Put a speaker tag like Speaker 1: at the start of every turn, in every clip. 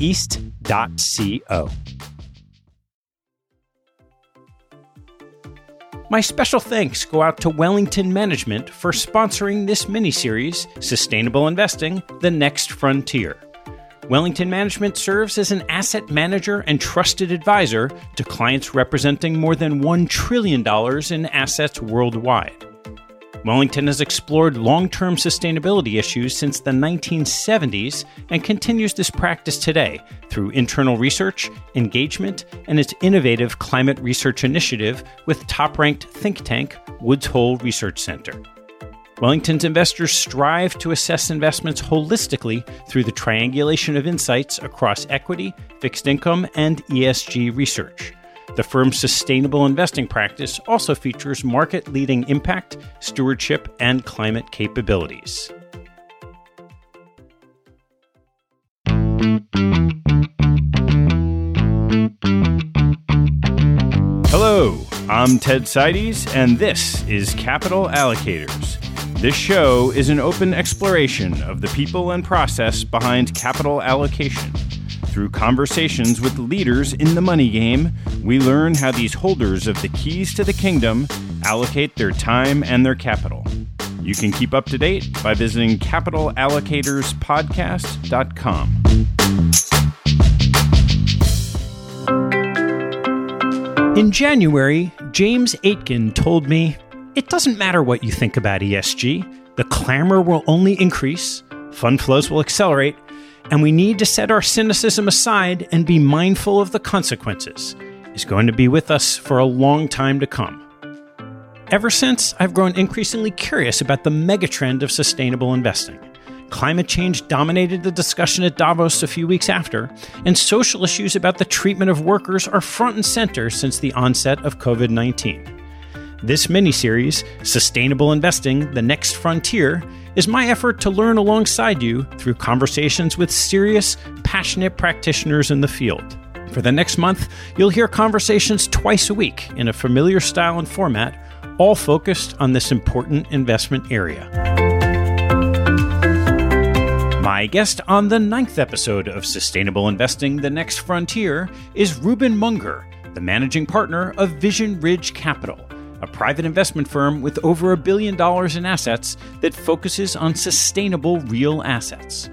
Speaker 1: east.co. My special thanks go out to Wellington Management for sponsoring this mini-series, Sustainable Investing: The Next Frontier. Wellington Management serves as an asset manager and trusted advisor to clients representing more than $1 trillion in assets worldwide. Wellington has explored long term sustainability issues since the 1970s and continues this practice today through internal research, engagement, and its innovative climate research initiative with top ranked think tank Woods Hole Research Center. Wellington's investors strive to assess investments holistically through the triangulation of insights across equity, fixed income, and ESG research. The firm's sustainable investing practice also features market leading impact, stewardship, and climate capabilities. Hello, I'm Ted Seides, and this is Capital Allocators. This show is an open exploration of the people and process behind capital allocation through conversations with leaders in the money game, we learn how these holders of the keys to the kingdom allocate their time and their capital. You can keep up to date by visiting capitalallocatorspodcast.com. In January, James Aitken told me, It doesn't matter what you think about ESG, the clamor will only increase, fund flows will accelerate, and we need to set our cynicism aside and be mindful of the consequences, is going to be with us for a long time to come. Ever since, I've grown increasingly curious about the megatrend of sustainable investing. Climate change dominated the discussion at Davos a few weeks after, and social issues about the treatment of workers are front and center since the onset of COVID 19. This mini series, Sustainable Investing The Next Frontier, is my effort to learn alongside you through conversations with serious, passionate practitioners in the field. For the next month, you'll hear conversations twice a week in a familiar style and format, all focused on this important investment area. My guest on the ninth episode of Sustainable Investing The Next Frontier is Reuben Munger, the managing partner of Vision Ridge Capital a private investment firm with over a billion dollars in assets that focuses on sustainable real assets.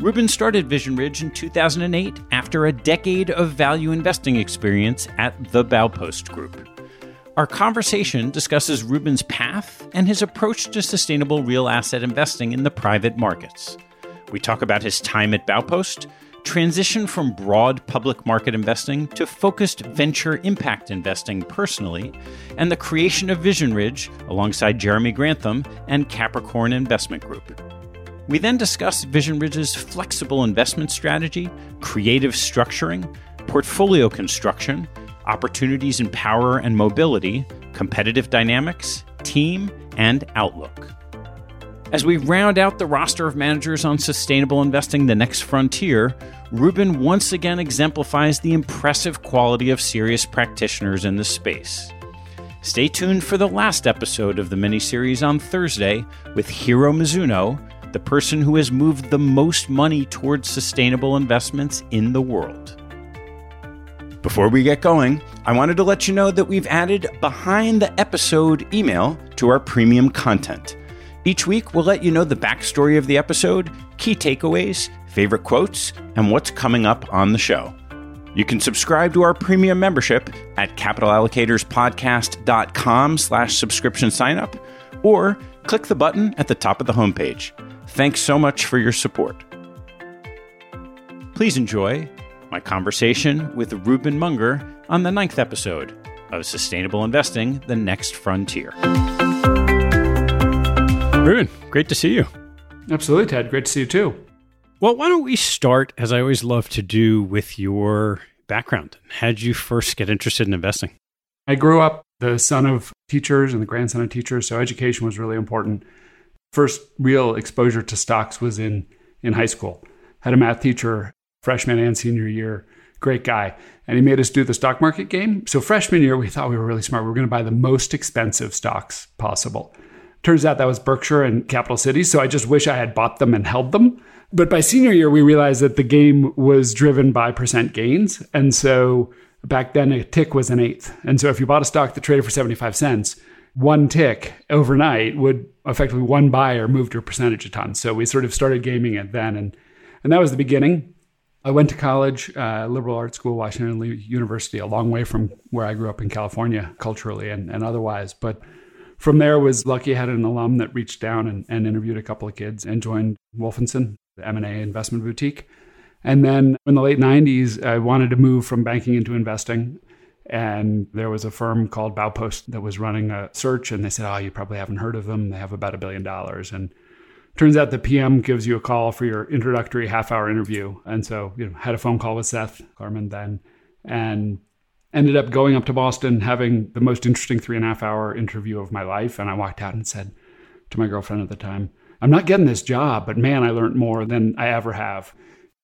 Speaker 1: Reuben started Vision Ridge in 2008 after a decade of value investing experience at the Baupost Group. Our conversation discusses Reuben's path and his approach to sustainable real asset investing in the private markets. We talk about his time at Baupost, transition from broad public market investing to focused venture impact investing personally, and the creation of Vision Ridge alongside Jeremy Grantham and Capricorn Investment Group. We then discuss Vision Ridge's flexible investment strategy, creative structuring, portfolio construction, opportunities in power and mobility, competitive dynamics, team, and outlook. As we round out the roster of managers on sustainable investing the next frontier, Reuben once again exemplifies the impressive quality of serious practitioners in the space. Stay tuned for the last episode of the miniseries on Thursday with Hiro Mizuno, the person who has moved the most money towards sustainable investments in the world. Before we get going, I wanted to let you know that we've added behind the episode email to our premium content. Each week, we'll let you know the backstory of the episode, key takeaways, favorite quotes, and what's coming up on the show. You can subscribe to our premium membership at capitalallocatorspodcast.com slash subscription signup or click the button at the top of the homepage. Thanks so much for your support. Please enjoy my conversation with Reuben Munger on the ninth episode of Sustainable Investing The Next Frontier. Um, Reuben, great to see you.
Speaker 2: Absolutely, Ted. Great to see you too.
Speaker 1: Well, why don't we start, as I always love to do, with your background? How did you first get interested in investing?
Speaker 2: I grew up the son of teachers and the grandson of teachers, so education was really important. First real exposure to stocks was in in high school. Had a math teacher freshman and senior year, great guy, and he made us do the stock market game. So freshman year we thought we were really smart. We were going to buy the most expensive stocks possible. Turns out that was Berkshire and Capital Cities, so I just wish I had bought them and held them but by senior year, we realized that the game was driven by percent gains. And so back then, a tick was an eighth. And so if you bought a stock that traded for 75 cents, one tick overnight would effectively one buyer moved your percentage a ton. So we sort of started gaming it then. And, and that was the beginning. I went to college, uh, liberal arts school, Washington University, a long way from where I grew up in California, culturally and, and otherwise. But from there was lucky I had an alum that reached down and, and interviewed a couple of kids and joined Wolfensohn, the M&A investment boutique. And then in the late 90s, I wanted to move from banking into investing. And there was a firm called Baupost that was running a search. And they said, Oh, you probably haven't heard of them. They have about a billion dollars. And turns out the PM gives you a call for your introductory half hour interview. And so, you know, had a phone call with Seth Klarman then and ended up going up to Boston, having the most interesting three and a half hour interview of my life. And I walked out and said to my girlfriend at the time, I'm not getting this job, but man, I learned more than I ever have.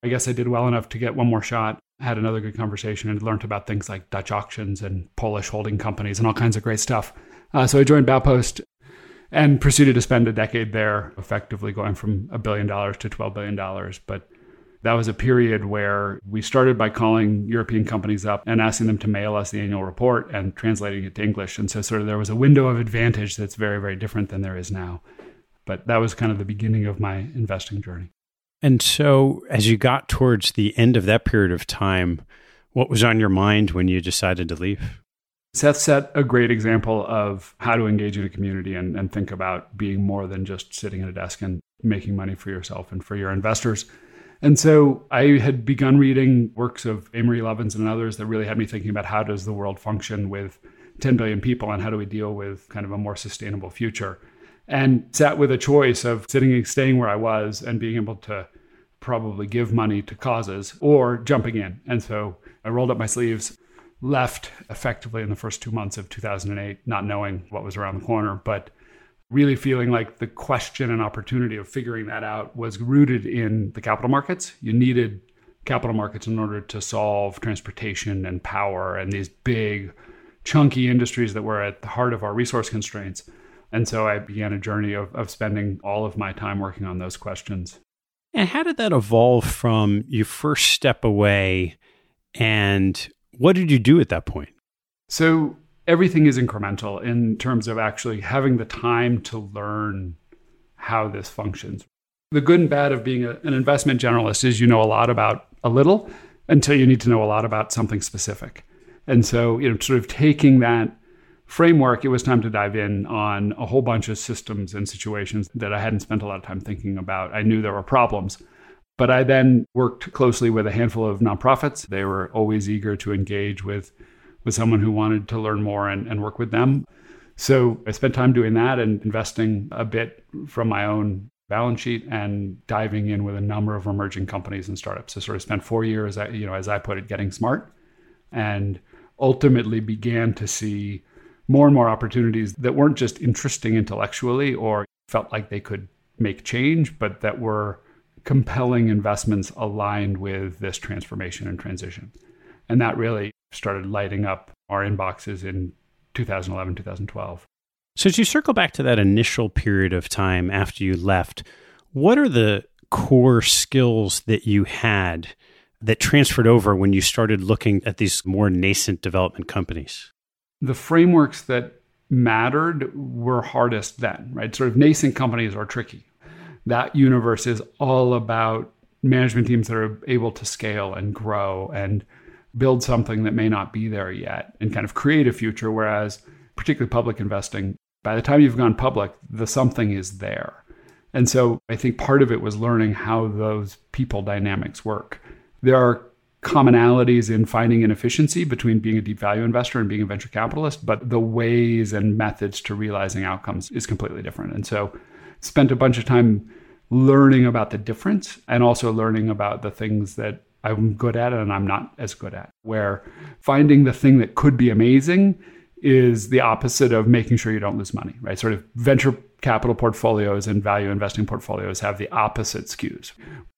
Speaker 2: I guess I did well enough to get one more shot, had another good conversation, and learned about things like Dutch auctions and Polish holding companies and all kinds of great stuff. Uh, so I joined Baupost and proceeded to spend a decade there, effectively going from a billion dollars to $12 billion. But that was a period where we started by calling European companies up and asking them to mail us the annual report and translating it to English. And so, sort of, there was a window of advantage that's very, very different than there is now. But that was kind of the beginning of my investing journey.
Speaker 1: And so, as you got towards the end of that period of time, what was on your mind when you decided to leave?
Speaker 2: Seth set a great example of how to engage in a community and, and think about being more than just sitting at a desk and making money for yourself and for your investors. And so I had begun reading works of Amory Lovins and others that really had me thinking about how does the world function with 10 billion people and how do we deal with kind of a more sustainable future and sat with a choice of sitting and staying where I was and being able to probably give money to causes or jumping in. And so I rolled up my sleeves, left effectively in the first 2 months of 2008 not knowing what was around the corner, but really feeling like the question and opportunity of figuring that out was rooted in the capital markets. You needed capital markets in order to solve transportation and power and these big chunky industries that were at the heart of our resource constraints. And so I began a journey of, of spending all of my time working on those questions.
Speaker 1: And how did that evolve from you first step away and what did you do at that point?
Speaker 2: So everything is incremental in terms of actually having the time to learn how this functions. The good and bad of being a, an investment generalist is you know a lot about a little until you need to know a lot about something specific. And so, you know, sort of taking that framework, it was time to dive in on a whole bunch of systems and situations that I hadn't spent a lot of time thinking about. I knew there were problems. But I then worked closely with a handful of nonprofits. They were always eager to engage with, with someone who wanted to learn more and, and work with them. So I spent time doing that and investing a bit from my own balance sheet and diving in with a number of emerging companies and startups. So sort of spent four years, you know, as I put it, getting smart, and ultimately began to see more and more opportunities that weren't just interesting intellectually or felt like they could make change, but that were compelling investments aligned with this transformation and transition. And that really started lighting up our inboxes in 2011, 2012.
Speaker 1: So, as you circle back to that initial period of time after you left, what are the core skills that you had that transferred over when you started looking at these more nascent development companies?
Speaker 2: The frameworks that mattered were hardest then, right? Sort of nascent companies are tricky. That universe is all about management teams that are able to scale and grow and build something that may not be there yet and kind of create a future. Whereas, particularly public investing, by the time you've gone public, the something is there. And so I think part of it was learning how those people dynamics work. There are commonalities in finding an efficiency between being a deep value investor and being a venture capitalist, but the ways and methods to realizing outcomes is completely different. And so spent a bunch of time learning about the difference and also learning about the things that I'm good at and I'm not as good at. Where finding the thing that could be amazing is the opposite of making sure you don't lose money, right? Sort of venture capital portfolios and value investing portfolios have the opposite skews.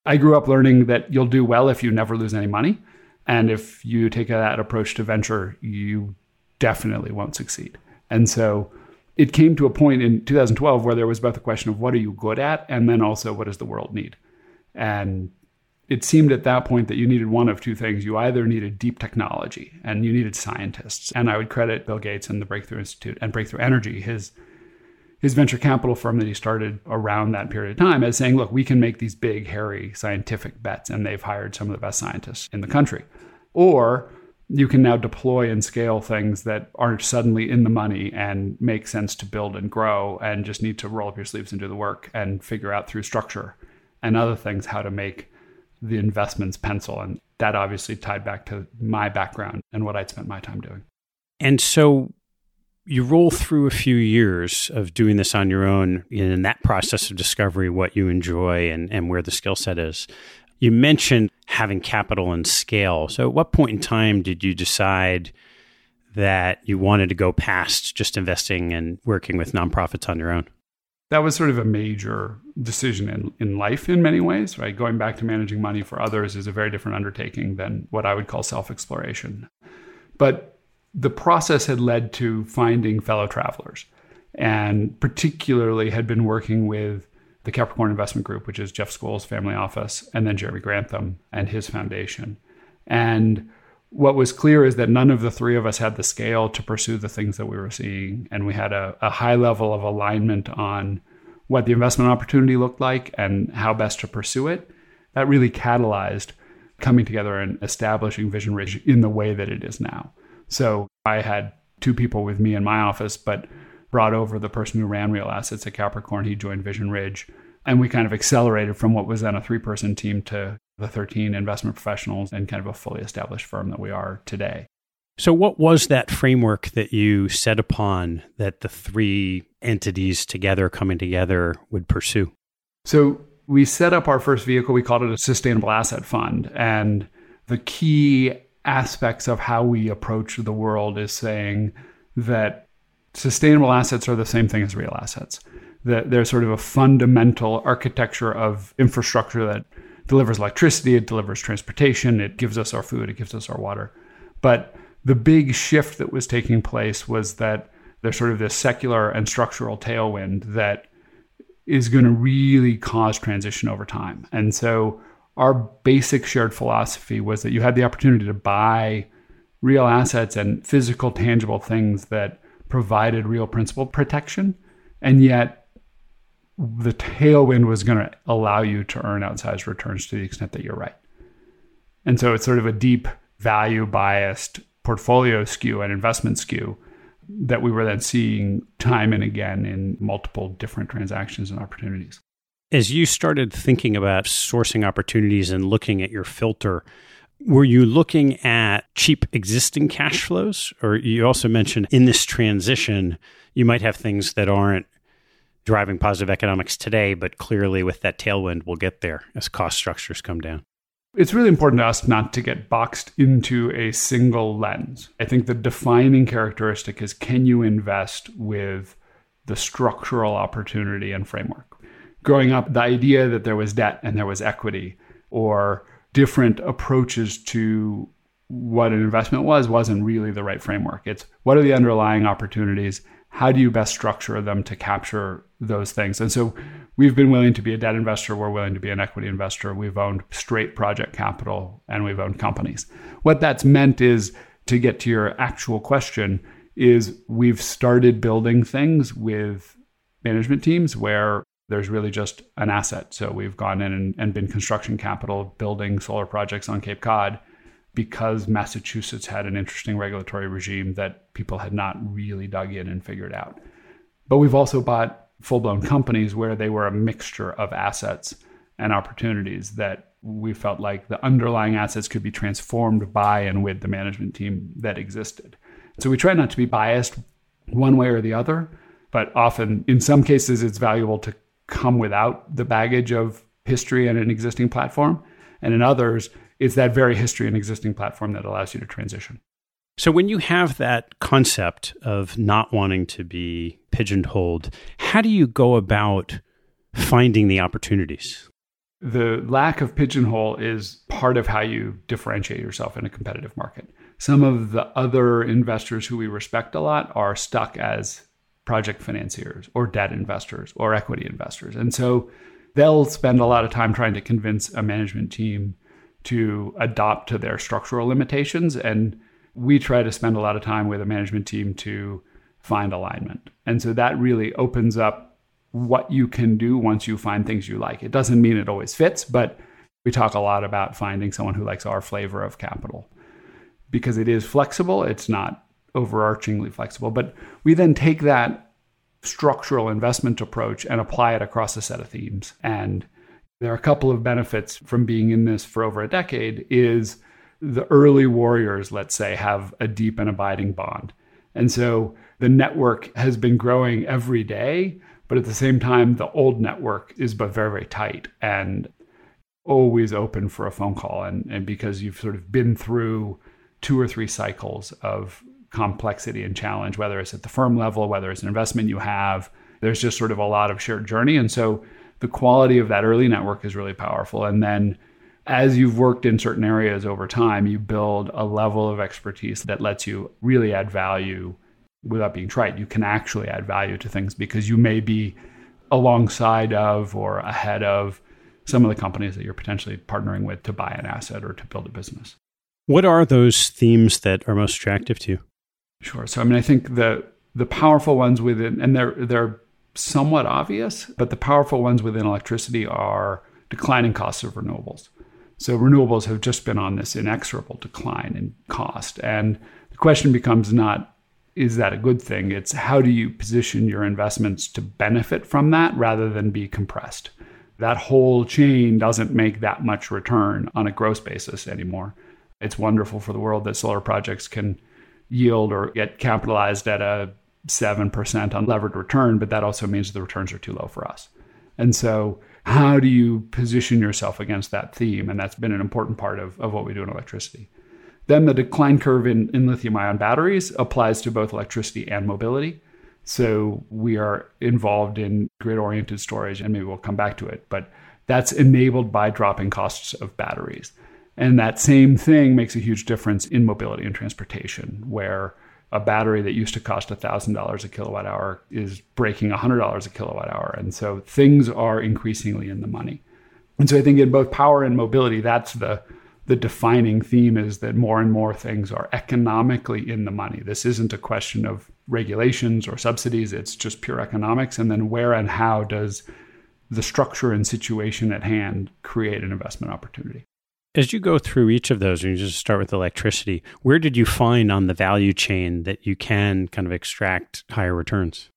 Speaker 2: I grew up learning that you'll do well if you never lose any money. And if you take that approach to venture, you definitely won't succeed. And so it came to a point in 2012 where there was both a question of what are you good at and then also what does the world need. And it seemed at that point that you needed one of two things. You either needed deep technology and you needed scientists. And I would credit Bill Gates and the Breakthrough Institute and Breakthrough Energy, his his venture capital firm that he started around that period of time as saying, look, we can make these big, hairy scientific bets, and they've hired some of the best scientists in the country. Or you can now deploy and scale things that aren't suddenly in the money and make sense to build and grow and just need to roll up your sleeves and do the work and figure out through structure and other things how to make the investments pencil. And that obviously tied back to my background and what I'd spent my time doing.
Speaker 1: And so you roll through a few years of doing this on your own in that process of discovery, what you enjoy and, and where the skill set is. You mentioned having capital and scale. So, at what point in time did you decide that you wanted to go past just investing and working with nonprofits on your own?
Speaker 2: That was sort of a major decision in, in life in many ways, right? Going back to managing money for others is a very different undertaking than what I would call self exploration. But the process had led to finding fellow travelers and particularly had been working with the Capricorn Investment Group, which is Jeff Skoll's family office, and then Jeremy Grantham and his foundation. And what was clear is that none of the three of us had the scale to pursue the things that we were seeing. And we had a, a high level of alignment on what the investment opportunity looked like and how best to pursue it. That really catalyzed coming together and establishing Vision Ridge in the way that it is now. So I had two people with me in my office, but brought over the person who ran real assets at Capricorn. He joined Vision Ridge. And we kind of accelerated from what was then a three person team to the 13 investment professionals and kind of a fully established firm that we are today.
Speaker 1: So, what was that framework that you set upon that the three entities together coming together would pursue?
Speaker 2: So, we set up our first vehicle. We called it a sustainable asset fund. And the key aspects of how we approach the world is saying that sustainable assets are the same thing as real assets. That they're sort of a fundamental architecture of infrastructure that delivers electricity, it delivers transportation, it gives us our food, it gives us our water. But the big shift that was taking place was that there's sort of this secular and structural tailwind that is going to really cause transition over time. And so our basic shared philosophy was that you had the opportunity to buy real assets and physical, tangible things that provided real principal protection. And yet, the tailwind was going to allow you to earn outsized returns to the extent that you're right. And so it's sort of a deep value biased portfolio skew and investment skew that we were then seeing time and again in multiple different transactions and opportunities.
Speaker 1: As you started thinking about sourcing opportunities and looking at your filter, were you looking at cheap existing cash flows? Or you also mentioned in this transition, you might have things that aren't driving positive economics today, but clearly with that tailwind, we'll get there as cost structures come down.
Speaker 2: It's really important to us not to get boxed into a single lens. I think the defining characteristic is can you invest with the structural opportunity and framework? growing up, the idea that there was debt and there was equity or different approaches to what an investment was wasn't really the right framework. It's what are the underlying opportunities? How do you best structure them to capture those things? And so we've been willing to be a debt investor, we're willing to be an equity investor. We've owned straight project capital and we've owned companies. What that's meant is to get to your actual question is we've started building things with management teams where there's really just an asset. So we've gone in and, and been construction capital building solar projects on Cape Cod because Massachusetts had an interesting regulatory regime that people had not really dug in and figured out. But we've also bought full blown companies where they were a mixture of assets and opportunities that we felt like the underlying assets could be transformed by and with the management team that existed. So we try not to be biased one way or the other, but often in some cases it's valuable to come without the baggage of history and an existing platform. And in others, it's that very history and existing platform that allows you to transition.
Speaker 1: So, when you have that concept of not wanting to be pigeonholed, how do you go about finding the opportunities?
Speaker 2: The lack of pigeonhole is part of how you differentiate yourself in a competitive market. Some of the other investors who we respect a lot are stuck as project financiers or debt investors or equity investors. And so they'll spend a lot of time trying to convince a management team to adopt to their structural limitations. And we try to spend a lot of time with a management team to find alignment. And so that really opens up what you can do once you find things you like. It doesn't mean it always fits, but we talk a lot about finding someone who likes our flavor of capital because it is flexible. It's not overarchingly flexible. But we then take that structural investment approach and apply it across a set of themes. And there are a couple of benefits from being in this for over a decade is the early warriors, let's say, have a deep and abiding bond. And so the network has been growing every day, but at the same time, the old network is but very, very tight and always open for a phone call. And, and because you've sort of been through two or three cycles of complexity and challenge, whether it's at the firm level, whether it's an investment you have. There's just sort of a lot of shared journey. And so the quality of that early network is really powerful. And then as you've worked in certain areas over time, you build a level of expertise that lets you really add value without being trite. You can actually add value to things because you may be alongside of or ahead of some of the companies that you're potentially partnering with to buy an asset or to build a business.
Speaker 1: What are those themes that are most attractive to you?
Speaker 2: Sure. So I mean, I think the the powerful ones within, and they're they're somewhat obvious, but the powerful ones within electricity are declining costs of renewables. So renewables have just been on this inexorable decline in cost, and the question becomes not is that a good thing? It's how do you position your investments to benefit from that rather than be compressed. That whole chain doesn't make that much return on a gross basis anymore. It's wonderful for the world that solar projects can yield or get capitalized at a 7% unlevered return, but that also means the returns are too low for us. And so, how do you position yourself against that theme? And that's been an important part of, of what we do in electricity. Then the decline curve in, in lithium ion batteries applies to both electricity and mobility. So we are involved in grid oriented storage, and maybe we'll come back to it, but that's enabled by dropping costs of batteries. And that same thing makes a huge difference in mobility and transportation, where a battery that used to cost $1,000 a kilowatt hour is breaking $100 a kilowatt hour. And so things are increasingly in the money. And so I think in both power and mobility, that's the, the defining theme is that more and more things are economically in the money. This isn't a question of regulations or subsidies, it's just pure economics. And then where and how does the structure and situation at hand create an investment opportunity?
Speaker 1: As you go through each of those, and you just start with electricity, where did you find on the value chain that you can kind of extract higher returns?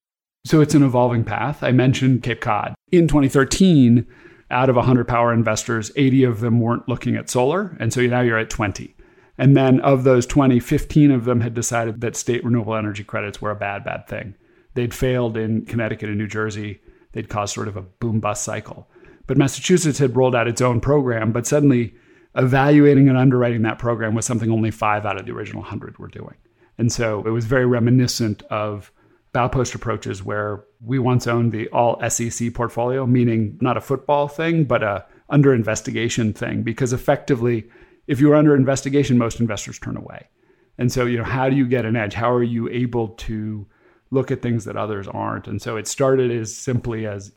Speaker 2: So it's an evolving path. I mentioned Cape Cod. In 2013, out of 100 power investors, 80 of them weren't looking at solar. And so now you're at 20. And then of those 20, 15 of them had decided that state renewable energy credits were a bad, bad thing. They'd failed in Connecticut and New Jersey. They'd caused sort of a boom bust cycle. But Massachusetts had rolled out its own program, but suddenly evaluating and underwriting that program was something only five out of the original 100 were doing. And so it was very reminiscent of Baupost approaches where we once owned the all SEC portfolio, meaning not a football thing, but a under investigation thing, because effectively if you're under investigation, most investors turn away. And so, you know, how do you get an edge? How are you able to look at things that others aren't? And so it started as simply as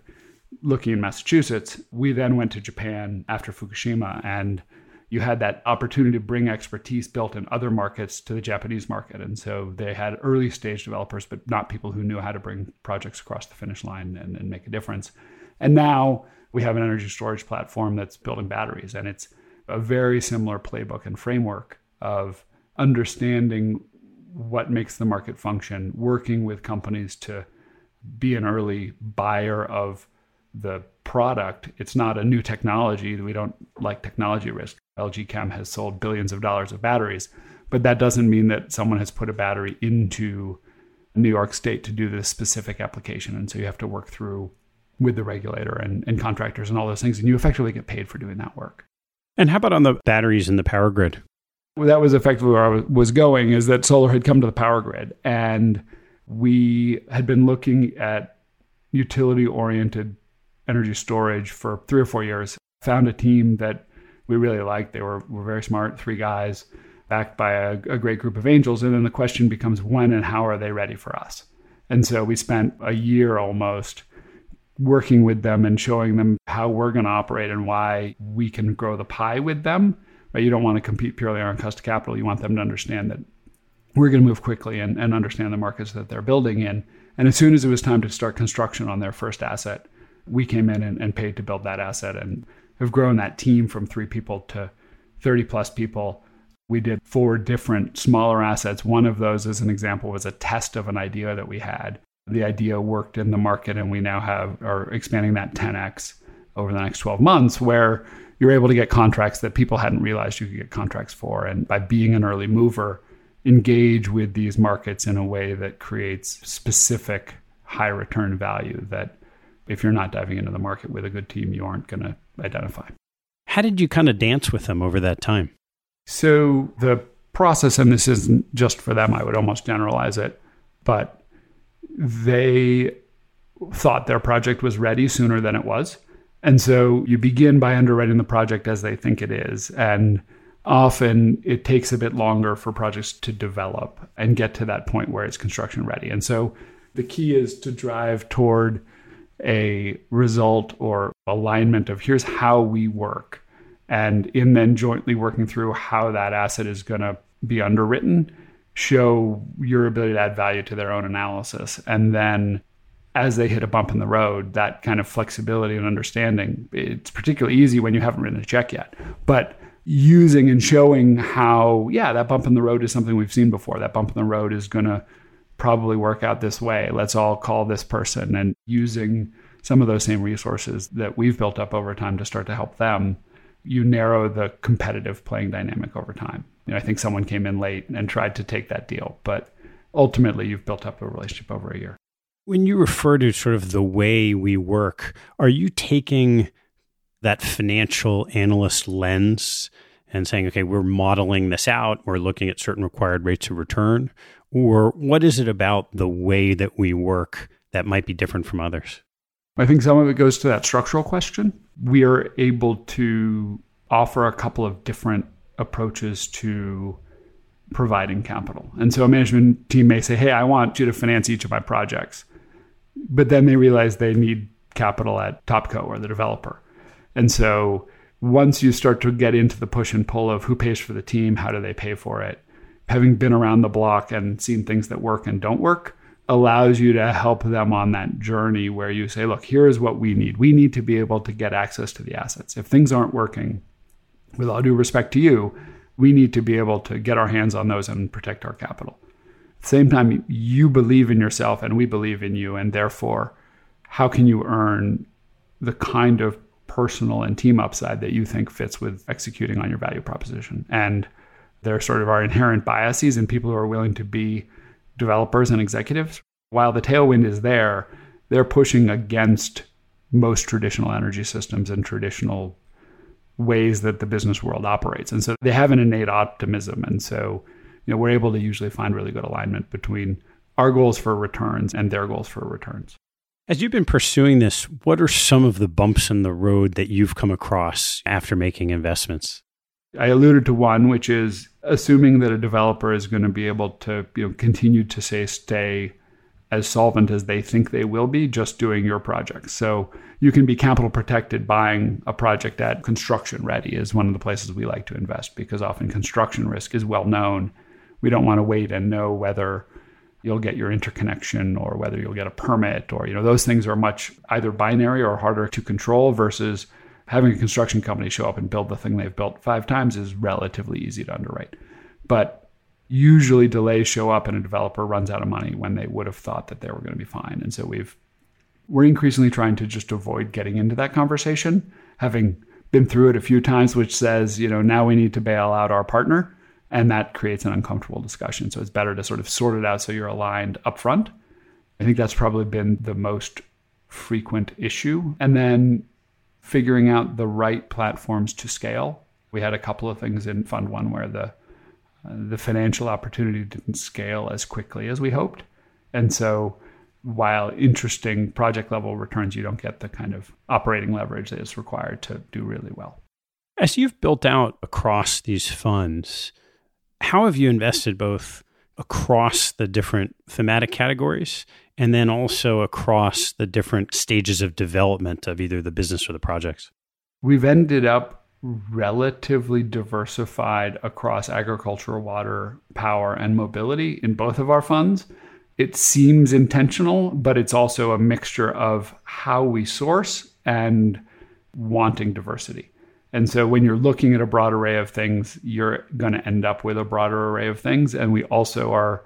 Speaker 2: looking in Massachusetts. We then went to Japan after Fukushima and you had that opportunity to bring expertise built in other markets to the Japanese market. And so they had early stage developers, but not people who knew how to bring projects across the finish line and, and make a difference. And now we have an energy storage platform that's building batteries. And it's a very similar playbook and framework of understanding what makes the market function, working with companies to be an early buyer of the product. It's not a new technology. We don't like technology risk. LG Chem has sold billions of dollars of batteries, but that doesn't mean that someone has put a battery into New York State to do this specific application. And so you have to work through with the regulator and, and contractors and all those things. And you effectively get paid for doing that work.
Speaker 1: And how about on the batteries and the power grid?
Speaker 2: Well, that was effectively where I was going is that solar had come to the power grid and we had been looking at utility oriented energy storage for three or four years. Found a team that we really liked. They were, were very smart, three guys, backed by a, a great group of angels. And then the question becomes when and how are they ready for us? And so we spent a year almost working with them and showing them how we're going to operate and why we can grow the pie with them. Right? You don't want to compete purely on cost of capital. You want them to understand that we're going to move quickly and, and understand the markets that they're building in. And as soon as it was time to start construction on their first asset, we came in and, and paid to build that asset and have grown that team from three people to 30 plus people. We did four different smaller assets. One of those, as an example, was a test of an idea that we had. The idea worked in the market, and we now have are expanding that 10x over the next 12 months, where you're able to get contracts that people hadn't realized you could get contracts for. And by being an early mover, engage with these markets in a way that creates specific high return value that if you're not diving into the market with a good team, you aren't going to identify.
Speaker 1: How did you kind of dance with them over that time?
Speaker 2: So the process, and this isn't just for them, I would almost generalize it, but they thought their project was ready sooner than it was. And so you begin by underwriting the project as they think it is. And often it takes a bit longer for projects to develop and get to that point where it's construction ready. And so the key is to drive toward a result or alignment of here's how we work and in then jointly working through how that asset is going to be underwritten show your ability to add value to their own analysis. And then as they hit a bump in the road that kind of flexibility and understanding it's particularly easy when you haven't written a check yet. But using and showing how yeah that bump in the road is something we've seen before. That bump in the road is going to probably work out this way. Let's all call this person and using some of those same resources that we've built up over time to start to help them, you narrow the competitive playing dynamic over time. You know, I think someone came in late and tried to take that deal, but ultimately you've built up a relationship over a year.
Speaker 1: When you refer to sort of the way we work, are you taking that financial analyst lens and saying, okay, we're modeling this out, we're looking at certain required rates of return? Or what is it about the way that we work that might be different from others?
Speaker 2: I think some of it goes to that structural question. We are able to offer a couple of different approaches to providing capital. And so a management team may say, hey, I want you to finance each of my projects. But then they realize they need capital at Topco or the developer. And so once you start to get into the push and pull of who pays for the team, how do they pay for it, having been around the block and seen things that work and don't work allows you to help them on that journey where you say, look, here is what we need. We need to be able to get access to the assets. If things aren't working, with all due respect to you, we need to be able to get our hands on those and protect our capital. At the same time, you believe in yourself and we believe in you. And therefore, how can you earn the kind of personal and team upside that you think fits with executing on your value proposition? And there sort of are inherent biases in people who are willing to be developers and executives. While the tailwind is there, they're pushing against most traditional energy systems and traditional ways that the business world operates. And so they have an innate optimism. And so, you know, we're able to usually find really good alignment between our goals for returns and their goals for returns.
Speaker 1: As you've been pursuing this, what are some of the bumps in the road that you've come across after making investments?
Speaker 2: I alluded to one, which is assuming that a developer is going to be able to you know, continue to say stay as solvent as they think they will be just doing your project. So you can be capital protected buying a project at construction ready is one of the places we like to invest because often construction risk is well known. We don't want to wait and know whether you'll get your interconnection or whether you'll get a permit or you know those things are much either binary or harder to control versus having a construction company show up and build the thing they've built five times is relatively easy to underwrite. But usually delays show up and a developer runs out of money when they would have thought that they were going to be fine. And so we've we're increasingly trying to just avoid getting into that conversation, having been through it a few times, which says, you know, now we need to bail out our partner and that creates an uncomfortable discussion. So it's better to sort of sort it out so you're aligned up front. I think that's probably been the most frequent issue. And then figuring out the right platforms to scale. We had a couple of things in Fund One where the uh, the financial opportunity didn't scale as quickly as we hoped, and so while interesting project level returns, you don't get the kind of operating leverage that is required to do really well.
Speaker 1: As you've built out across these funds, how have you invested both across the different thematic categories and then also across the different stages of development of either the business or the projects?
Speaker 2: We've ended up relatively diversified across agricultural, water, power, and mobility in both of our funds. It seems intentional, but it's also a mixture of how we source and wanting diversity. And so when you're looking at a broad array of things, you're going to end up with a broader array of things. And we also are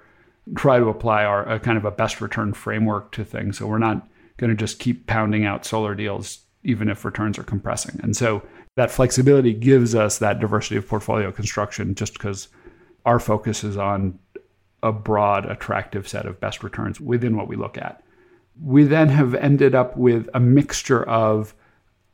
Speaker 2: try to apply our kind of a best return framework to things. So we're not going to just keep pounding out solar deals even if returns are compressing. And so that flexibility gives us that diversity of portfolio construction just because our focus is on a broad, attractive set of best returns within what we look at. We then have ended up with a mixture of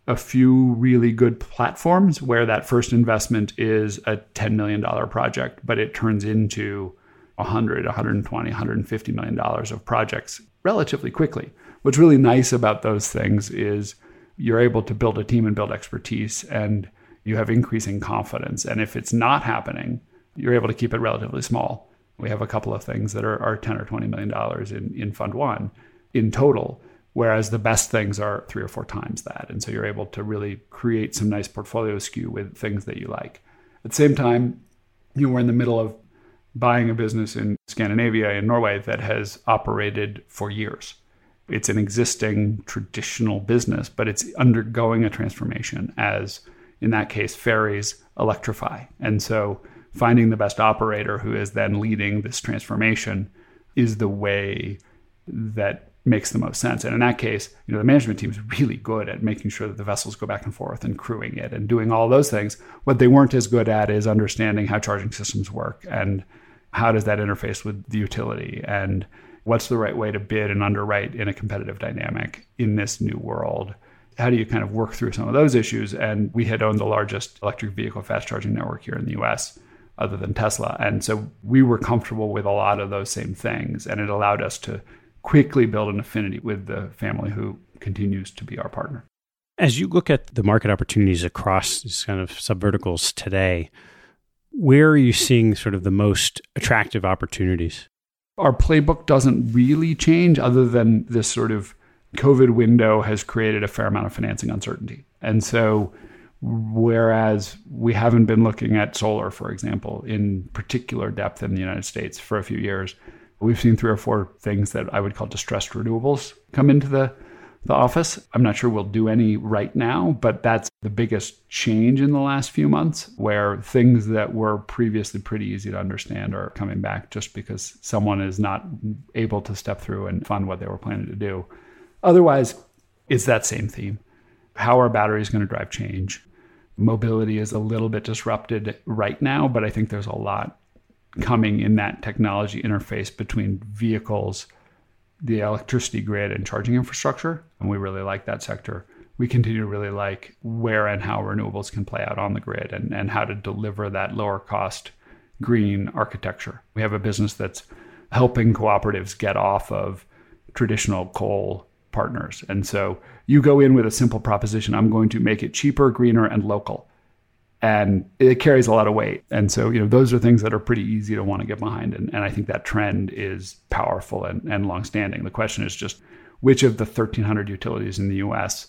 Speaker 2: a few really good platforms where that first investment is a $10 million project, but it turns into 100, 120, 150 million dollars of projects relatively quickly. What's really nice about those things is you're able to build a team and build expertise and you have increasing confidence. And if it's not happening, you're able to keep it relatively small. We have a couple of things that are, are 10 or 20 million dollars in, in fund one in total whereas the best things are three or four times that. And so you're able to really create some nice portfolio skew with things that you like. At the same time, you were in the middle of buying a business in Scandinavia in Norway that has operated for years. It's an existing traditional business, but it's undergoing a transformation as, in that case, ferries electrify. And so finding the best operator who is then leading this transformation is the way that makes the most sense. And in that case, you know, the management team is really good at making sure that the vessels go back and forth and crewing it and doing all those things. What they weren't as good at is understanding how charging systems work and how does that interface with the utility and what's the right way to bid and underwrite in a competitive dynamic in this new world. How do you kind of work through some of those issues? And we had owned the largest electric vehicle fast charging network here in the US other than Tesla. And so we were comfortable with a lot of those same things. And it allowed us to quickly build an affinity with the family who continues to be our partner.
Speaker 1: As you look at the market opportunities across these kind of subverticals today, where are you seeing sort of the most attractive opportunities?
Speaker 2: Our playbook doesn't really change other than this sort of COVID window has created a fair amount of financing uncertainty. And so, whereas we haven't been looking at solar, for example, in particular depth in the United States for a few years, We've seen three or four things that I would call distressed renewables come into the, the office. I'm not sure we'll do any right now, but that's the biggest change in the last few months where things that were previously pretty easy to understand are coming back just because someone is not able to step through and fund what they were planning to do. Otherwise, it's that same theme. How are batteries going to drive change? Mobility is a little bit disrupted right now, but I think there's a lot coming in that technology interface between vehicles, the electricity grid, and charging infrastructure. And we really like that sector. We continue to really like where and how renewables can play out on the grid and, and how to deliver that lower cost green architecture. We have a business that's helping cooperatives get off of traditional coal partners. And so you go in with a simple proposition I'm going to make it cheaper, greener, and local and it carries a lot of weight. And so, you know, those are things that are pretty easy to want to get behind. And, and I think that trend is powerful and, and longstanding. The question is just which of the 1,300 utilities in the US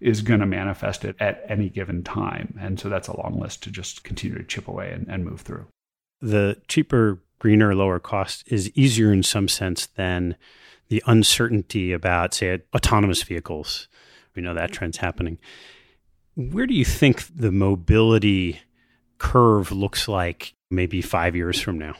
Speaker 2: is going to manifest it at any given time. And so that's a long list to just continue to chip away and, and move through.
Speaker 1: The cheaper, greener, lower cost is easier in some sense than the uncertainty about, say, autonomous vehicles. We know that trend's happening. Where do you think the mobility curve looks like maybe five years from now?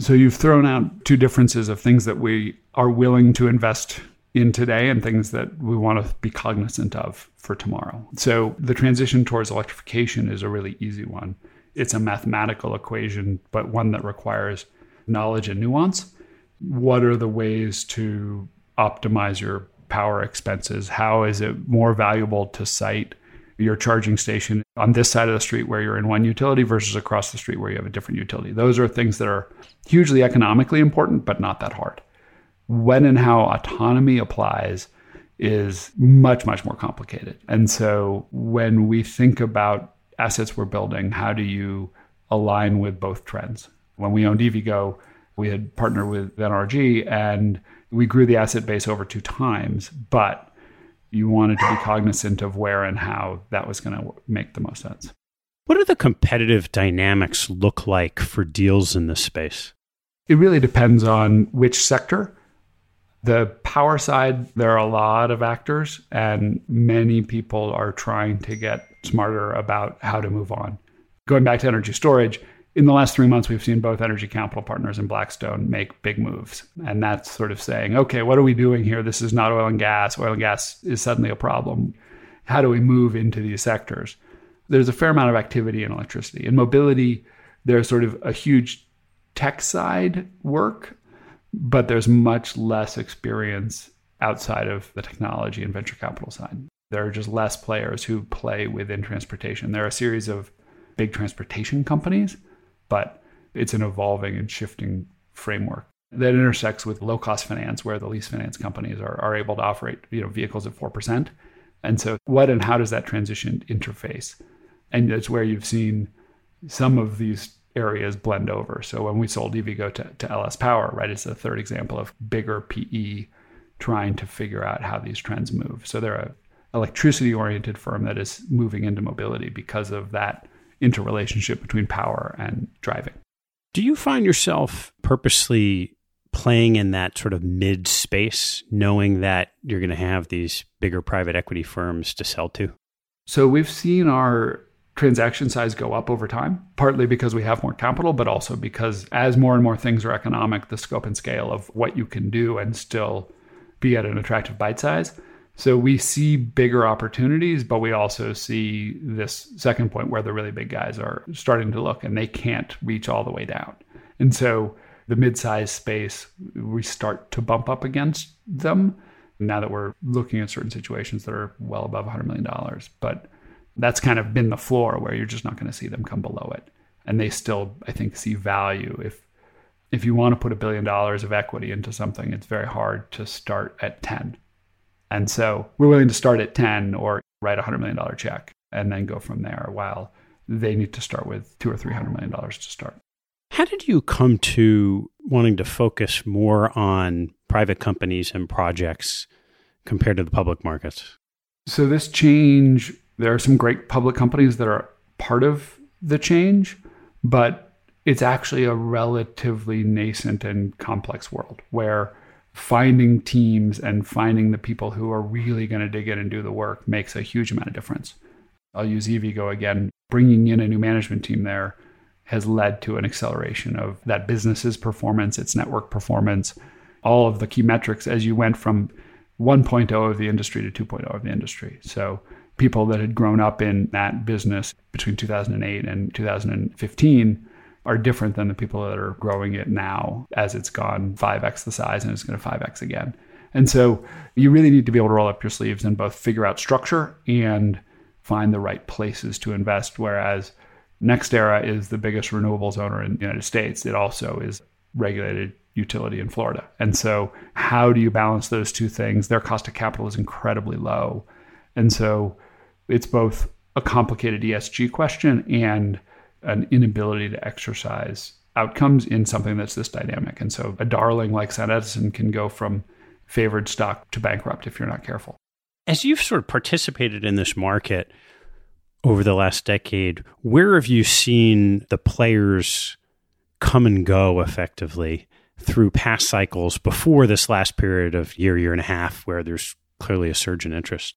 Speaker 2: So you've thrown out two differences of things that we are willing to invest in today and things that we want to be cognizant of for tomorrow. So the transition towards electrification is a really easy one. It's a mathematical equation, but one that requires knowledge and nuance. What are the ways to optimize your power expenses? How is it more valuable to site your charging station on this side of the street where you're in one utility versus across the street where you have a different utility? Those are things that are hugely economically important, but not that hard when and how autonomy applies is much, much more complicated. And so when we think about assets we're building, how do you align with both trends? When we owned EVgo, we had partnered with NRG and we grew the asset base over two times, but you wanted to be cognizant of where and how that was going to make the most sense.
Speaker 1: What do the competitive dynamics look like for deals in this space?
Speaker 2: It really depends on which sector. The power side, there are a lot of actors, and many people are trying to get smarter about how to move on. Going back to energy storage, in the last three months, we've seen both Energy Capital Partners and Blackstone make big moves. And that's sort of saying, okay, what are we doing here? This is not oil and gas. Oil and gas is suddenly a problem. How do we move into these sectors? There's a fair amount of activity in electricity. In mobility, there's sort of a huge tech side work but there's much less experience outside of the technology and venture capital side. There are just less players who play within transportation. There are a series of big transportation companies, but it's an evolving and shifting framework that intersects with low cost finance, where the lease finance companies are, are able to operate you know, vehicles at 4%. And so, what and how does that transition interface? And it's where you've seen some of these areas blend over. So when we sold EVgo to, to LS Power, right, it's a third example of bigger PE trying to figure out how these trends move. So they're a electricity oriented firm that is moving into mobility because of that interrelationship between power and driving.
Speaker 1: Do you find yourself purposely playing in that sort of mid space, knowing that you're going to have these bigger private equity firms to sell to?
Speaker 2: So we've seen our transaction size go up over time, partly because we have more capital, but also because as more and more things are economic, the scope and scale of what you can do and still be at an attractive bite size. So we see bigger opportunities, but we also see this second point where the really big guys are starting to look and they can't reach all the way down. And so the mid-sized space, we start to bump up against them now that we're looking at certain situations that are well above $100 million. But that's kind of been the floor where you're just not going to see them come below it. And they still, I think, see value. If if you want to put a billion dollars of equity into something, it's very hard to start at 10. And so we're willing to start at 10 or write a $100 million check and then go from there while they need to start with two or $300 million to start.
Speaker 1: How did you come to wanting to focus more on private companies and projects compared to the public markets?
Speaker 2: So this change there are some great public companies that are part of the change, but it's actually a relatively nascent and complex world where finding teams and finding the people who are really going to dig in and do the work makes a huge amount of difference. I'll use EVgo again. Bringing in a new management team there has led to an acceleration of that business's performance, its network performance, all of the key metrics as you went from 1.0 of the industry to 2.0 of the industry. So people that had grown up in that business between 2008 and 2015 are different than the people that are growing it now as it's gone 5x the size and it's going to 5x again. And so you really need to be able to roll up your sleeves and both figure out structure and find the right places to invest. Whereas NextEra is the biggest renewables owner in the United States, it also is regulated utility in Florida. And so, how do you balance those two things? Their cost of capital is incredibly low. And so, it's both a complicated ESG question and an inability to exercise outcomes in something that's this dynamic. And so a darling like SunEdison can go from favored stock to bankrupt if you're not careful.
Speaker 1: As you've sort of participated in this market over the last decade, where have you seen the players come and go effectively through past cycles before this last period of year, year and a half, where there's clearly a surge in interest?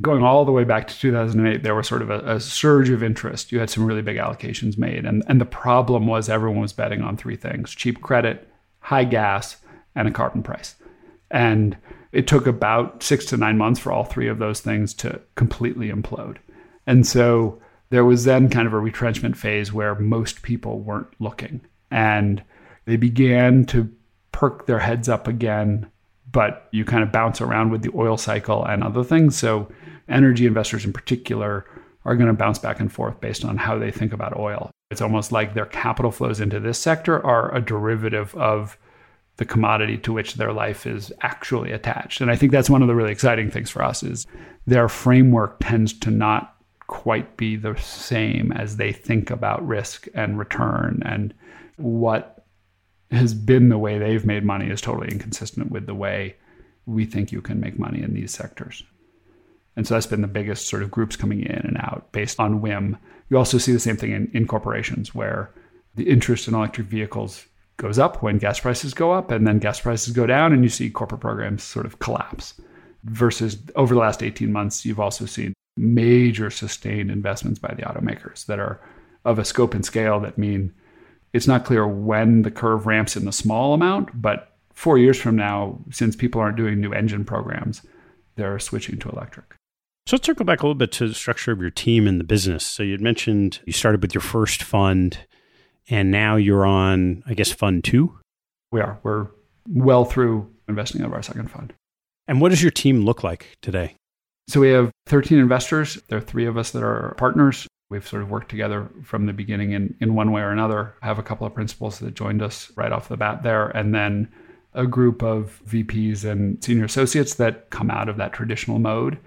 Speaker 2: Going all the way back to 2008, there was sort of a, a surge of interest. You had some really big allocations made. And, and the problem was everyone was betting on three things cheap credit, high gas, and a carbon price. And it took about six to nine months for all three of those things to completely implode. And so there was then kind of a retrenchment phase where most people weren't looking. And they began to perk their heads up again, but you kind of bounce around with the oil cycle and other things. So energy investors in particular are going to bounce back and forth based on how they think about oil. It's almost like their capital flows into this sector are a derivative of the commodity to which their life is actually attached. And I think that's one of the really exciting things for us is their framework tends to not quite be the same as they think about risk and return and what has been the way they've made money is totally inconsistent with the way we think you can make money in these sectors. And so that's been the biggest sort of groups coming in and out based on whim. You also see the same thing in, in corporations where the interest in electric vehicles goes up when gas prices go up, and then gas prices go down, and you see corporate programs sort of collapse. Versus over the last 18 months, you've also seen major sustained investments by the automakers that are of a scope and scale that mean it's not clear when the curve ramps in the small amount, but four years from now, since people aren't doing new engine programs, they're switching to electric.
Speaker 1: So let's circle back a little bit to the structure of your team and the business. So you had mentioned you started with your first fund and now you're on, I guess, fund two?
Speaker 2: We are. We're well through investing of our second fund.
Speaker 1: And what does your team look like today?
Speaker 2: So we have 13 investors. There are three of us that are partners. We've sort of worked together from the beginning in, in one way or another. I have a couple of principals that joined us right off the bat there. And then a group of VPs and senior associates that come out of that traditional mode.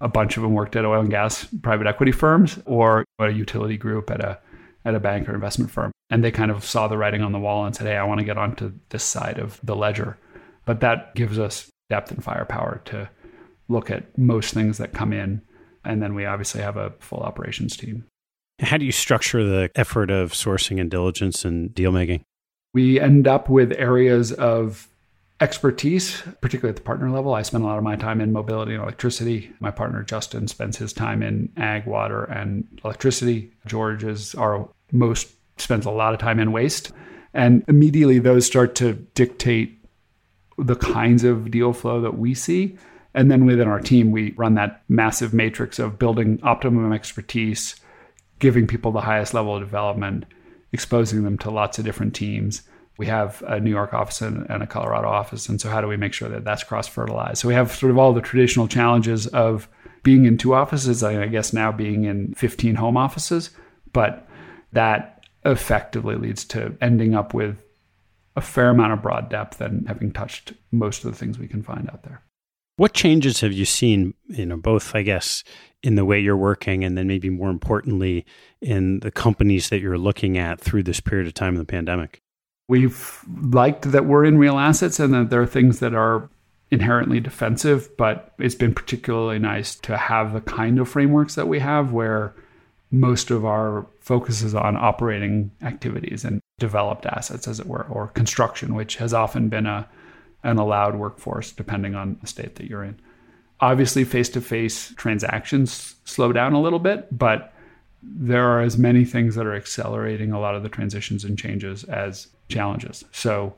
Speaker 2: A bunch of them worked at oil and gas private equity firms or a utility group at a at a bank or investment firm. And they kind of saw the writing on the wall and said, hey, I want to get onto this side of the ledger. But that gives us depth and firepower to look at most things that come in. And then we obviously have a full operations team.
Speaker 1: How do you structure the effort of sourcing and diligence and deal making?
Speaker 2: We end up with areas of expertise, particularly at the partner level. I spend a lot of my time in mobility and electricity. My partner Justin spends his time in ag, water, and electricity. George is our most spends a lot of time in waste. And immediately those start to dictate the kinds of deal flow that we see. And then within our team, we run that massive matrix of building optimum expertise, giving people the highest level of development, exposing them to lots of different teams. We have a New York office and, a Colorado office. And so, how do we make sure that that's cross fertilized? So, we have sort of all the traditional challenges of being in two offices, I guess now being in 15 home offices. But that effectively leads to ending up with a fair amount of broad depth and having touched most of the things we can find out there.
Speaker 1: What changes have you seen, you know, both I guess in the way you're working and then maybe more importantly in the companies that you're looking at through this period of time in the pandemic?
Speaker 2: We've liked that we're in real assets and that there are things that are inherently defensive, but it's been particularly nice to have the kind of frameworks that we have where most of our focus is on operating activities and developed assets, as it were, or construction, which has often been a an allowed workforce depending on the state that you're in. Obviously, face to face transactions slow down a little bit, but there are as many things that are accelerating a lot of the transitions and changes as challenges. So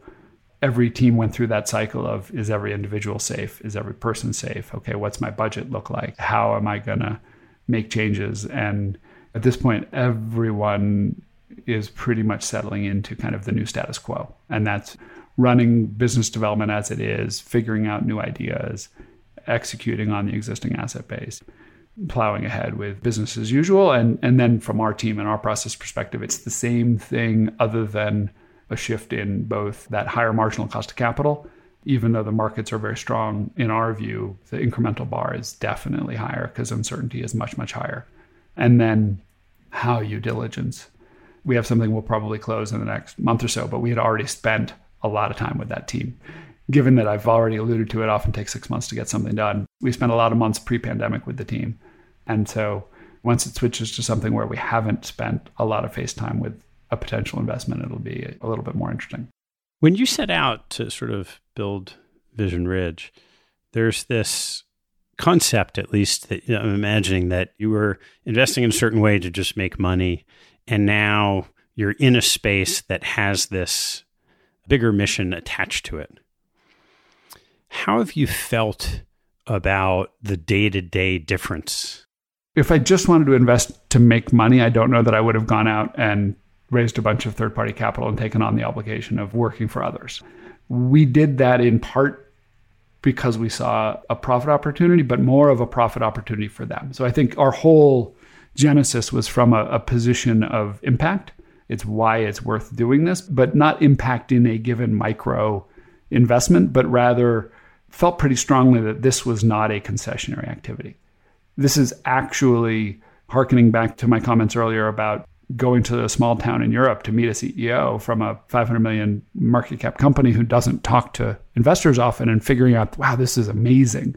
Speaker 2: every team went through that cycle of is every individual safe? Is every person safe? Okay, what's my budget look like? How am I going to make changes? And at this point, everyone is pretty much settling into kind of the new status quo. And that's running business development as it is, figuring out new ideas, executing on the existing asset base, plowing ahead with business as usual. And, and then from our team and our process perspective, it's the same thing other than a shift in both that higher marginal cost of capital. Even though the markets are very strong, in our view, the incremental bar is definitely higher because uncertainty is much, much higher And then how you diligence. We have something we'll probably close in the next month or so, but we had already spent a lot of time with that team. Given that I've already alluded to it often takes six months to get something done, we spent a lot of months pre pandemic with the team. And so once it switches to something where we haven't spent a lot of face time with a potential investment, it'll be a little bit more interesting.
Speaker 1: When you set out to sort of build Vision Ridge, there's this concept, at least, that you know, I'm imagining that you were investing in a certain way to just make money, and now you're in a space that has this bigger mission attached to it. How have you felt about the day to day difference?
Speaker 2: If I just wanted to invest to make money, I don't know that I would have gone out and raised a bunch of third party capital and taken on the obligation of working for others. We did that in part because we saw a profit opportunity, but more of a profit opportunity for them. So I think our whole genesis was from a, a position of impact. It's why it's worth doing this, but not impacting a given micro investment, but rather felt pretty strongly that this was not a concessionary activity. This is actually harkening back to my comments earlier about going to a small town in Europe to meet a CEO from a 500 million market cap company who doesn't talk to investors often and figuring out, wow, this is amazing,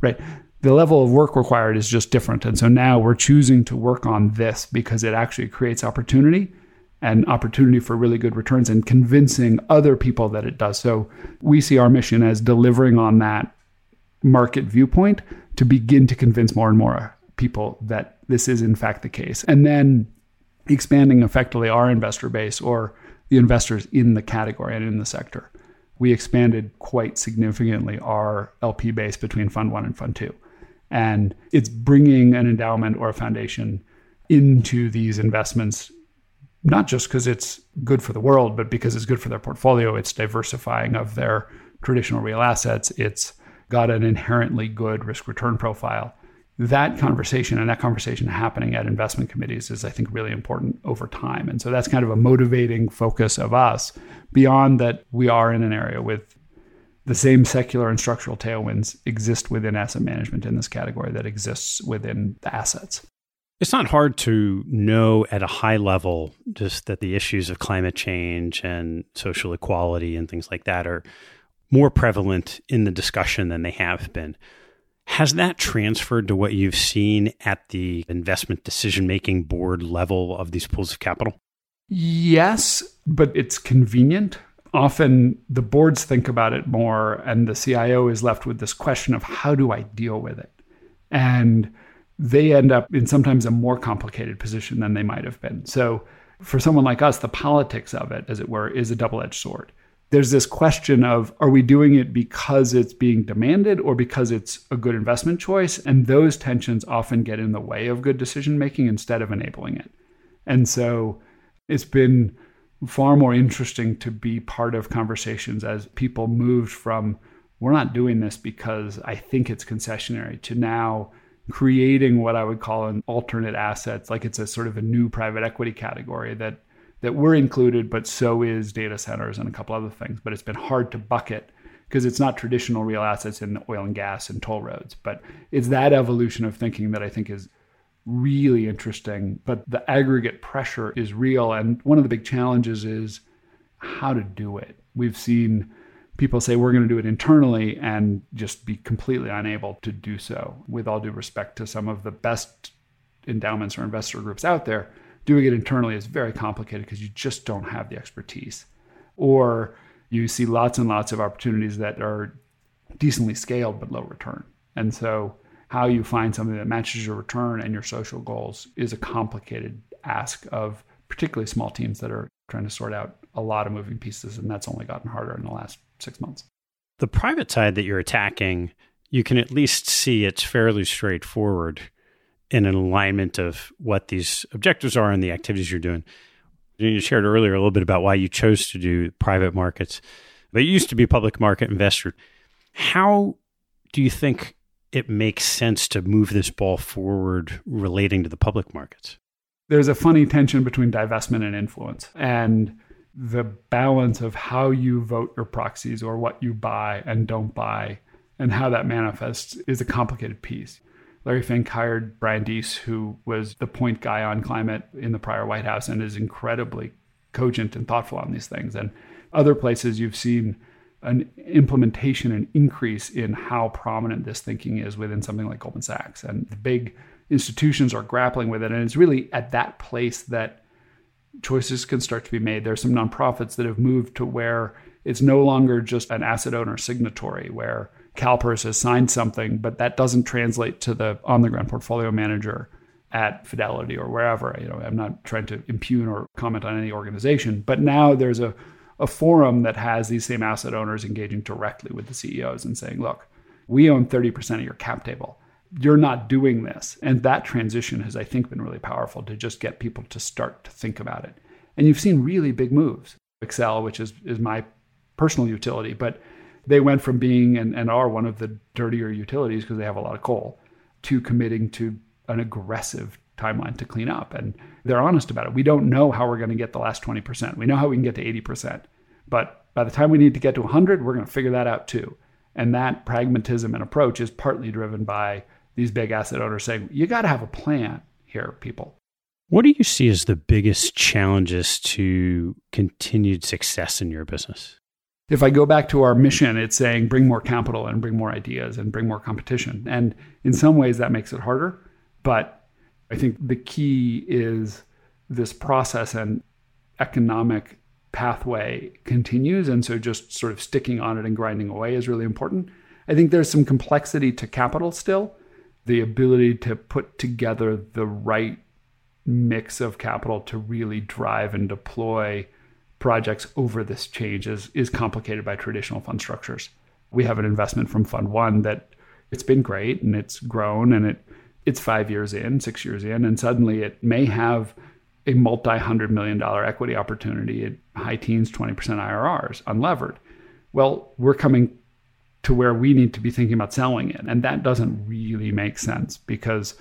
Speaker 2: right? The level of work required is just different. And so now we're choosing to work on this because it actually creates opportunity and opportunity for really good returns and convincing other people that it does. So we see our mission as delivering on that market viewpoint to begin to convince more and more people that this is in fact the case. And then expanding effectively our investor base or the investors in the category and in the sector. We expanded quite significantly our LP base between Fund One and Fund Two. And it's bringing an endowment or a foundation into these investments, not just because it's good for the world, but because it's good for their portfolio. It's diversifying of their traditional real assets. It's got an inherently good risk return profile that conversation and that conversation happening at investment committees is, I think, really important over time. And so that's kind of a motivating focus of us beyond that we are in an area with the same secular and structural tailwinds exist within asset management in this category that exists within the assets.
Speaker 1: It's not hard to know at a high level just that the issues of climate change and social equality and things like that are more prevalent in the discussion than they have been. Has that transferred to what you've seen at the investment decision making board level of these pools of capital?
Speaker 2: Yes, but it's convenient. Often the boards think about it more, and the CIO is left with this question of how do I deal with it? And they end up in sometimes a more complicated position than they might have been. So, for someone like us, the politics of it, as it were, is a double edged sword there's this question of are we doing it because it's being demanded or because it's a good investment choice? And those tensions often get in the way of good decision making instead of enabling it. And so it's been far more interesting to be part of conversations as people moved from we're not doing this because I think it's concessionary to now creating what I would call an alternate assets, like it's a sort of a new private equity category that that we're included, but so is data centers and a couple other things. But it's been hard to bucket because it's not traditional real assets in oil and gas and toll roads. But it's that evolution of thinking that I think is really interesting. But the aggregate pressure is real. And one of the big challenges is how to do it. We've seen people say we're going to do it internally and just be completely unable to do so, with all due respect to some of the best endowments or investor groups out there doing it internally is very complicated because you just don't have the expertise. Or you see lots and lots of opportunities that are decently scaled but low return. And so, how you find something that matches your return and your social goals is a complicated ask of particularly small teams that are trying to sort out a lot of moving pieces. And that's only gotten harder in the last six months.
Speaker 1: The private side that you're attacking, you can at least see it's fairly straightforward in an alignment of what these objectives are and the activities you're doing. You shared earlier a little bit about why you chose to do private markets, but you used to be public market investor. How do you think it makes sense to move this ball forward relating to the public markets?
Speaker 2: There's a funny tension between divestment and influence. And the balance of how you vote your proxies or what you buy and don't buy and how that manifests is a complicated piece Larry Fink hired Brian Deese, who was the point guy on climate in the prior White House and is incredibly cogent and thoughtful on these things. And other places you've seen an implementation and increase in how prominent this thinking is within something like Goldman Sachs. And the big institutions are grappling with it. And it's really at that place that choices can start to be made. There are some nonprofits that have moved to where it's no longer just an asset owner signatory, where CalPERS has signed something, but that doesn't translate to the on the ground portfolio manager at Fidelity or wherever. You know, I'm not trying to impugn or comment on any organization, but now there's a, a forum that has these same asset owners engaging directly with the CEOs and saying, look, we own 30% of your cap table. You're not doing this. And that transition has, I think, been really powerful to just get people to start to think about it. And you've seen really big moves. Xcel, which is, is my personal utility, but they went from being and, and are one of the dirtier utilities because they have a lot of coal to committing to an aggressive timeline to clean up. And they're honest about it. We don't know how we're going to get the last 20%. We know how we can get to 80%. But by the time we need to get to 100, we're going to figure that out too. And that pragmatism and approach is partly driven by these big asset owners saying, you got to have a plan here, people.
Speaker 1: What do you see as the biggest challenges to continued success in your business?
Speaker 2: if I go back to our mission, it's saying bring more capital and bring more ideas and bring more competition. And in some ways, that makes it harder. But I think the key is this process and economic pathway continues. And so just sort of sticking on it and grinding away is really important. I think there's some complexity to capital still, the ability to put together the right mix of capital to really drive and deploy projects over this change is, is complicated by traditional fund structures. We have an investment from Fund One that it's been great and it's grown and it it's five years in, six years in, and suddenly it may have a multi-hundred million dollar equity opportunity at high teens, 20% IRRs, unlevered. Well, we're coming to where we need to be thinking about selling it. And that doesn't really make sense because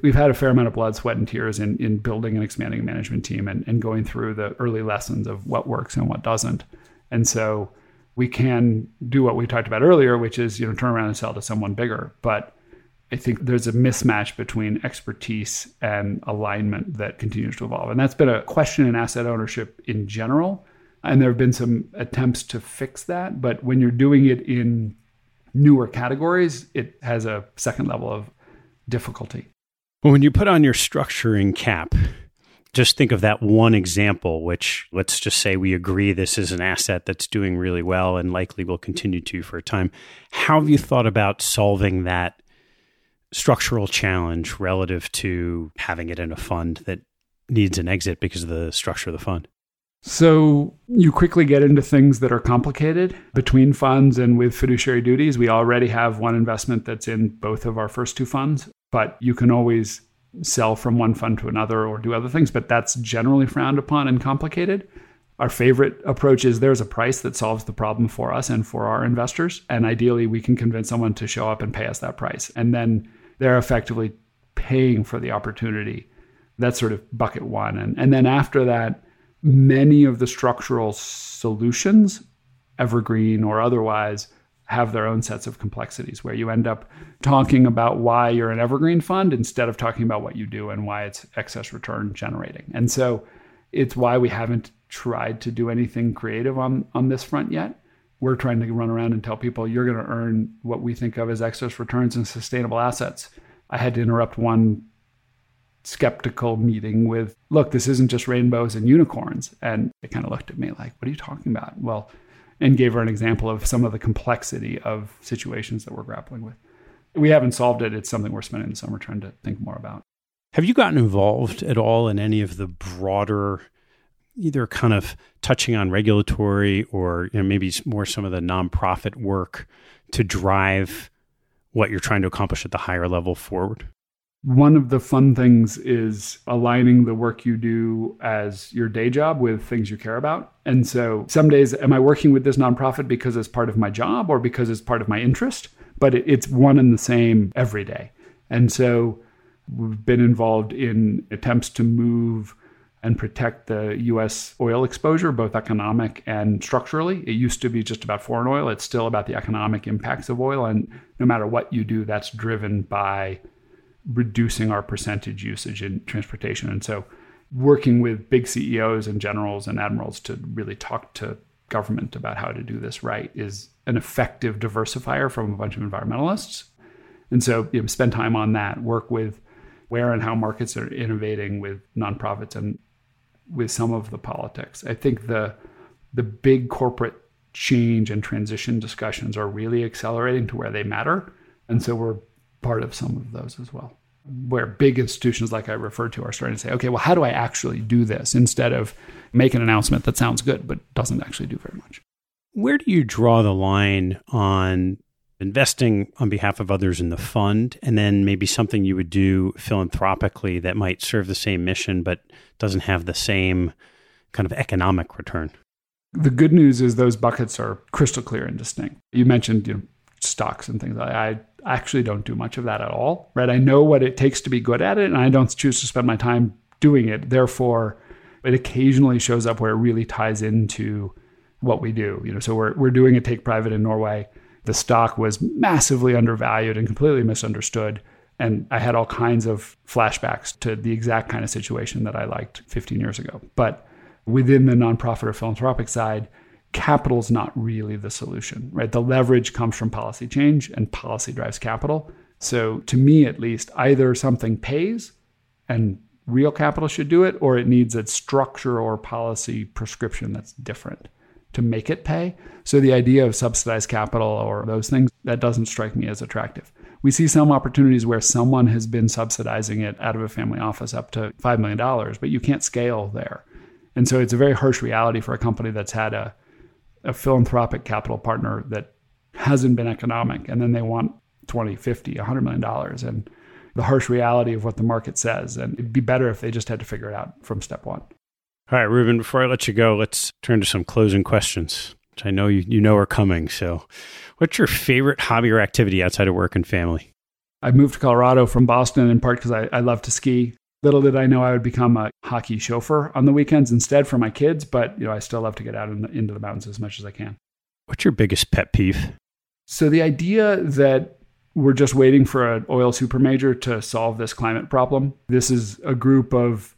Speaker 2: we've had a fair amount of blood, sweat, and tears in, in building and expanding a management team and, and going through the early lessons of what works and what doesn't. And so we can do what we talked about earlier, which is, you know, turn around and sell to someone bigger. But I think there's a mismatch between expertise and alignment that continues to evolve. And that's been a question in asset ownership in general. And there have been some attempts to fix that. But when you're doing it in newer categories, it has a second level of difficulty.
Speaker 1: Well, when you put on your structuring cap, just think of that one example, which let's just say we agree this is an asset that's doing really well and likely will continue to for a time. How have you thought about solving that structural challenge relative to having it in a fund that needs an exit because of the structure of the fund?
Speaker 2: So you quickly get into things that are complicated between funds and with fiduciary duties. We already have one investment that's in both of our first two funds but you can always sell from one fund to another or do other things, but that's generally frowned upon and complicated. Our favorite approach is there's a price that solves the problem for us and for our investors. And ideally, we can convince someone to show up and pay us that price. And then they're effectively paying for the opportunity. That's sort of bucket one. And, and then after that, many of the structural solutions, evergreen or otherwise, have their own sets of complexities where you end up talking about why you're an evergreen fund instead of talking about what you do and why it's excess return generating. And so it's why we haven't tried to do anything creative on on this front yet. We're trying to run around and tell people you're going to earn what we think of as excess returns and sustainable assets. I had to interrupt one skeptical meeting with, look, this isn't just rainbows and unicorns. And they kind of looked at me like, what are you talking about? Well, and gave her an example of some of the complexity of situations that we're grappling with. We haven't solved it. It's something we're spending the summer trying to think more about.
Speaker 1: Have you gotten involved at all in any of the broader, either kind of touching on regulatory or you know, maybe more some of the nonprofit work to drive what you're trying to accomplish at the higher level forward?
Speaker 2: One of the fun things is aligning the work you do as your day job with things you care about. And so some days, am I working with this nonprofit because it's part of my job or because it's part of my interest? But it's one and the same every day. And so we've been involved in attempts to move and protect the US oil exposure, both economic and structurally. It used to be just about foreign oil, it's still about the economic impacts of oil. And no matter what you do, that's driven by reducing our percentage usage in transportation. And so working with big CEOs and generals and admirals to really talk to government about how to do this right is an effective diversifier from a bunch of environmentalists. And so you know, spend time on that, work with where and how markets are innovating with nonprofits and with some of the politics. I think the the big corporate change and transition discussions are really accelerating to where they matter. And so we're part of some of those as well. Where big institutions like I referred to are starting to say, okay, well, how do I actually do this instead of make an announcement that sounds good but doesn't actually do very much?
Speaker 1: Where do you draw the line on investing on behalf of others in the fund and then maybe something you would do philanthropically that might serve the same mission but doesn't have the same kind of economic return?
Speaker 2: The good news is those buckets are crystal clear and distinct. You mentioned you know, stocks and things. I actually don't do much of that at all. Right? I know what it takes to be good at it, and I don't choose to spend my time doing it. Therefore, it occasionally shows up where it really ties into what we do. You know, so we're we're doing a take private in Norway. The stock was massively undervalued and completely misunderstood. And I had all kinds of flashbacks to the exact kind of situation that I liked 15 years ago. But within the nonprofit or philanthropic side, capital is not really the solution, right? The leverage comes from policy change and policy drives capital. So to me, at least, either something pays and real capital should do it, or it needs a structure or policy prescription that's different to make it pay. So the idea of subsidized capital or those things, that doesn't strike me as attractive. We see some opportunities where someone has been subsidizing it out of a family office up to $5 million, but you can't scale there. And so it's a very harsh reality for a company that's had a, a philanthropic capital partner that hasn't been economic and then they want 20, 50, 100 million dollars and the harsh reality of what the market says. And it'd be better if they just had to figure it out from step one.
Speaker 1: All right, Reuben, before I let you go, let's turn to some closing questions, which I know you, you know are coming. So, what's your favorite hobby or activity outside of work and family?
Speaker 2: I moved to Colorado from Boston in part because I, I love to ski. Little did I know I would become a hockey chauffeur on the weekends instead for my kids, but you know I still love to get out in the, into the mountains as much as I can.
Speaker 1: What's your biggest pet peeve?
Speaker 2: So the idea that we're just waiting for an oil super major to solve this climate problem. This is a group of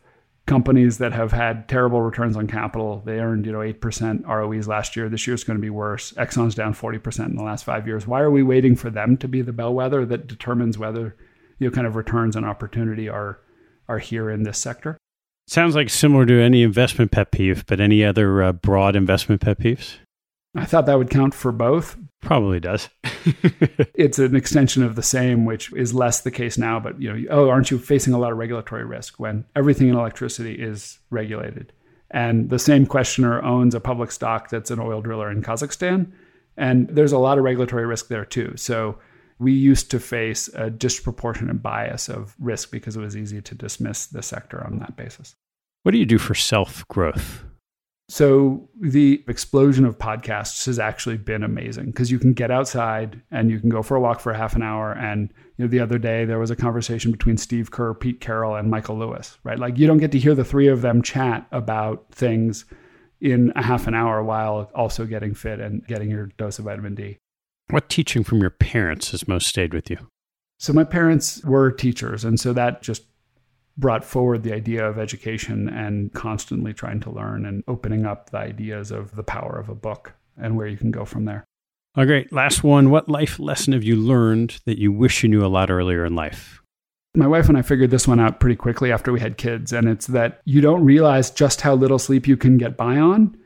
Speaker 2: companies that have had terrible returns on capital. They earned, you know, 8% ROEs last year. This year is going to be worse. Exxon's down 40% in the last 5 years. Why are we waiting for them to be the bellwether that determines whether you know kind of returns and opportunity are are here in this sector.
Speaker 1: Sounds like similar to any investment pet peeve, but any other uh, broad investment pet peeves?
Speaker 2: I thought that would count for both.
Speaker 1: Probably does.
Speaker 2: it's an extension of the same, which is less the case now. But you know, oh, aren't you facing a lot of regulatory risk when everything in electricity is regulated? And the same questioner owns a public stock that's an oil driller in Kazakhstan, and there's a lot of regulatory risk there too. So we used to face a disproportionate bias of risk because it was easy to dismiss the sector on that basis.
Speaker 1: What do you do for self growth?
Speaker 2: So, the explosion of podcasts has actually been amazing because you can get outside and you can go for a walk for half an hour. And you know, the other day there was a conversation between Steve Kerr, Pete Carroll, and Michael Lewis, right? Like, you don't get to hear the three of them chat about things in a half an hour while also getting fit and getting your dose of vitamin D.
Speaker 1: What teaching from your parents has most stayed with you?
Speaker 2: So, my parents were teachers, and so that just brought forward the idea of education and constantly trying to learn and opening up the ideas of the power of a book and where you can go from there.
Speaker 1: Oh, great. Last one. What life lesson have you learned that you wish you knew a lot earlier in life?
Speaker 2: My wife and I figured this one out pretty quickly after we had kids, and it's that you don't realize just how little sleep you can get by on,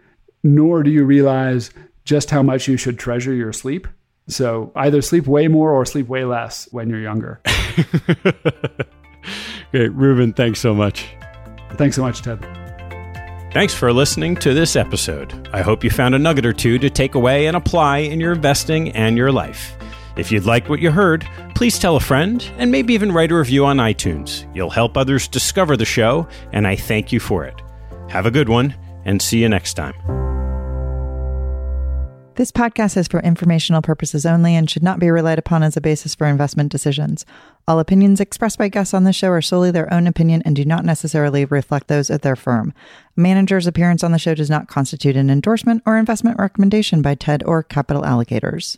Speaker 2: nor do you realize just how much you should treasure your sleep. So either sleep way more or sleep way less when you're younger.
Speaker 1: Great. Reuben, thanks so much.
Speaker 2: Thanks so much, Ted.
Speaker 1: Thanks for listening to this episode. I hope you found a nugget or two to take away and apply in your investing and your life. If you'd like what you heard, please tell a friend and maybe even write a review on iTunes. You'll help others discover the show, and I thank you for it. Have a good one, and see you next time.
Speaker 3: This podcast is for informational purposes only and should not be relied upon as a basis for investment decisions. All opinions expressed by guests on the show are solely their own opinion and do not necessarily reflect those of their firm. A manager's appearance on the show does not constitute an endorsement or investment recommendation by TED or Capital Allocators.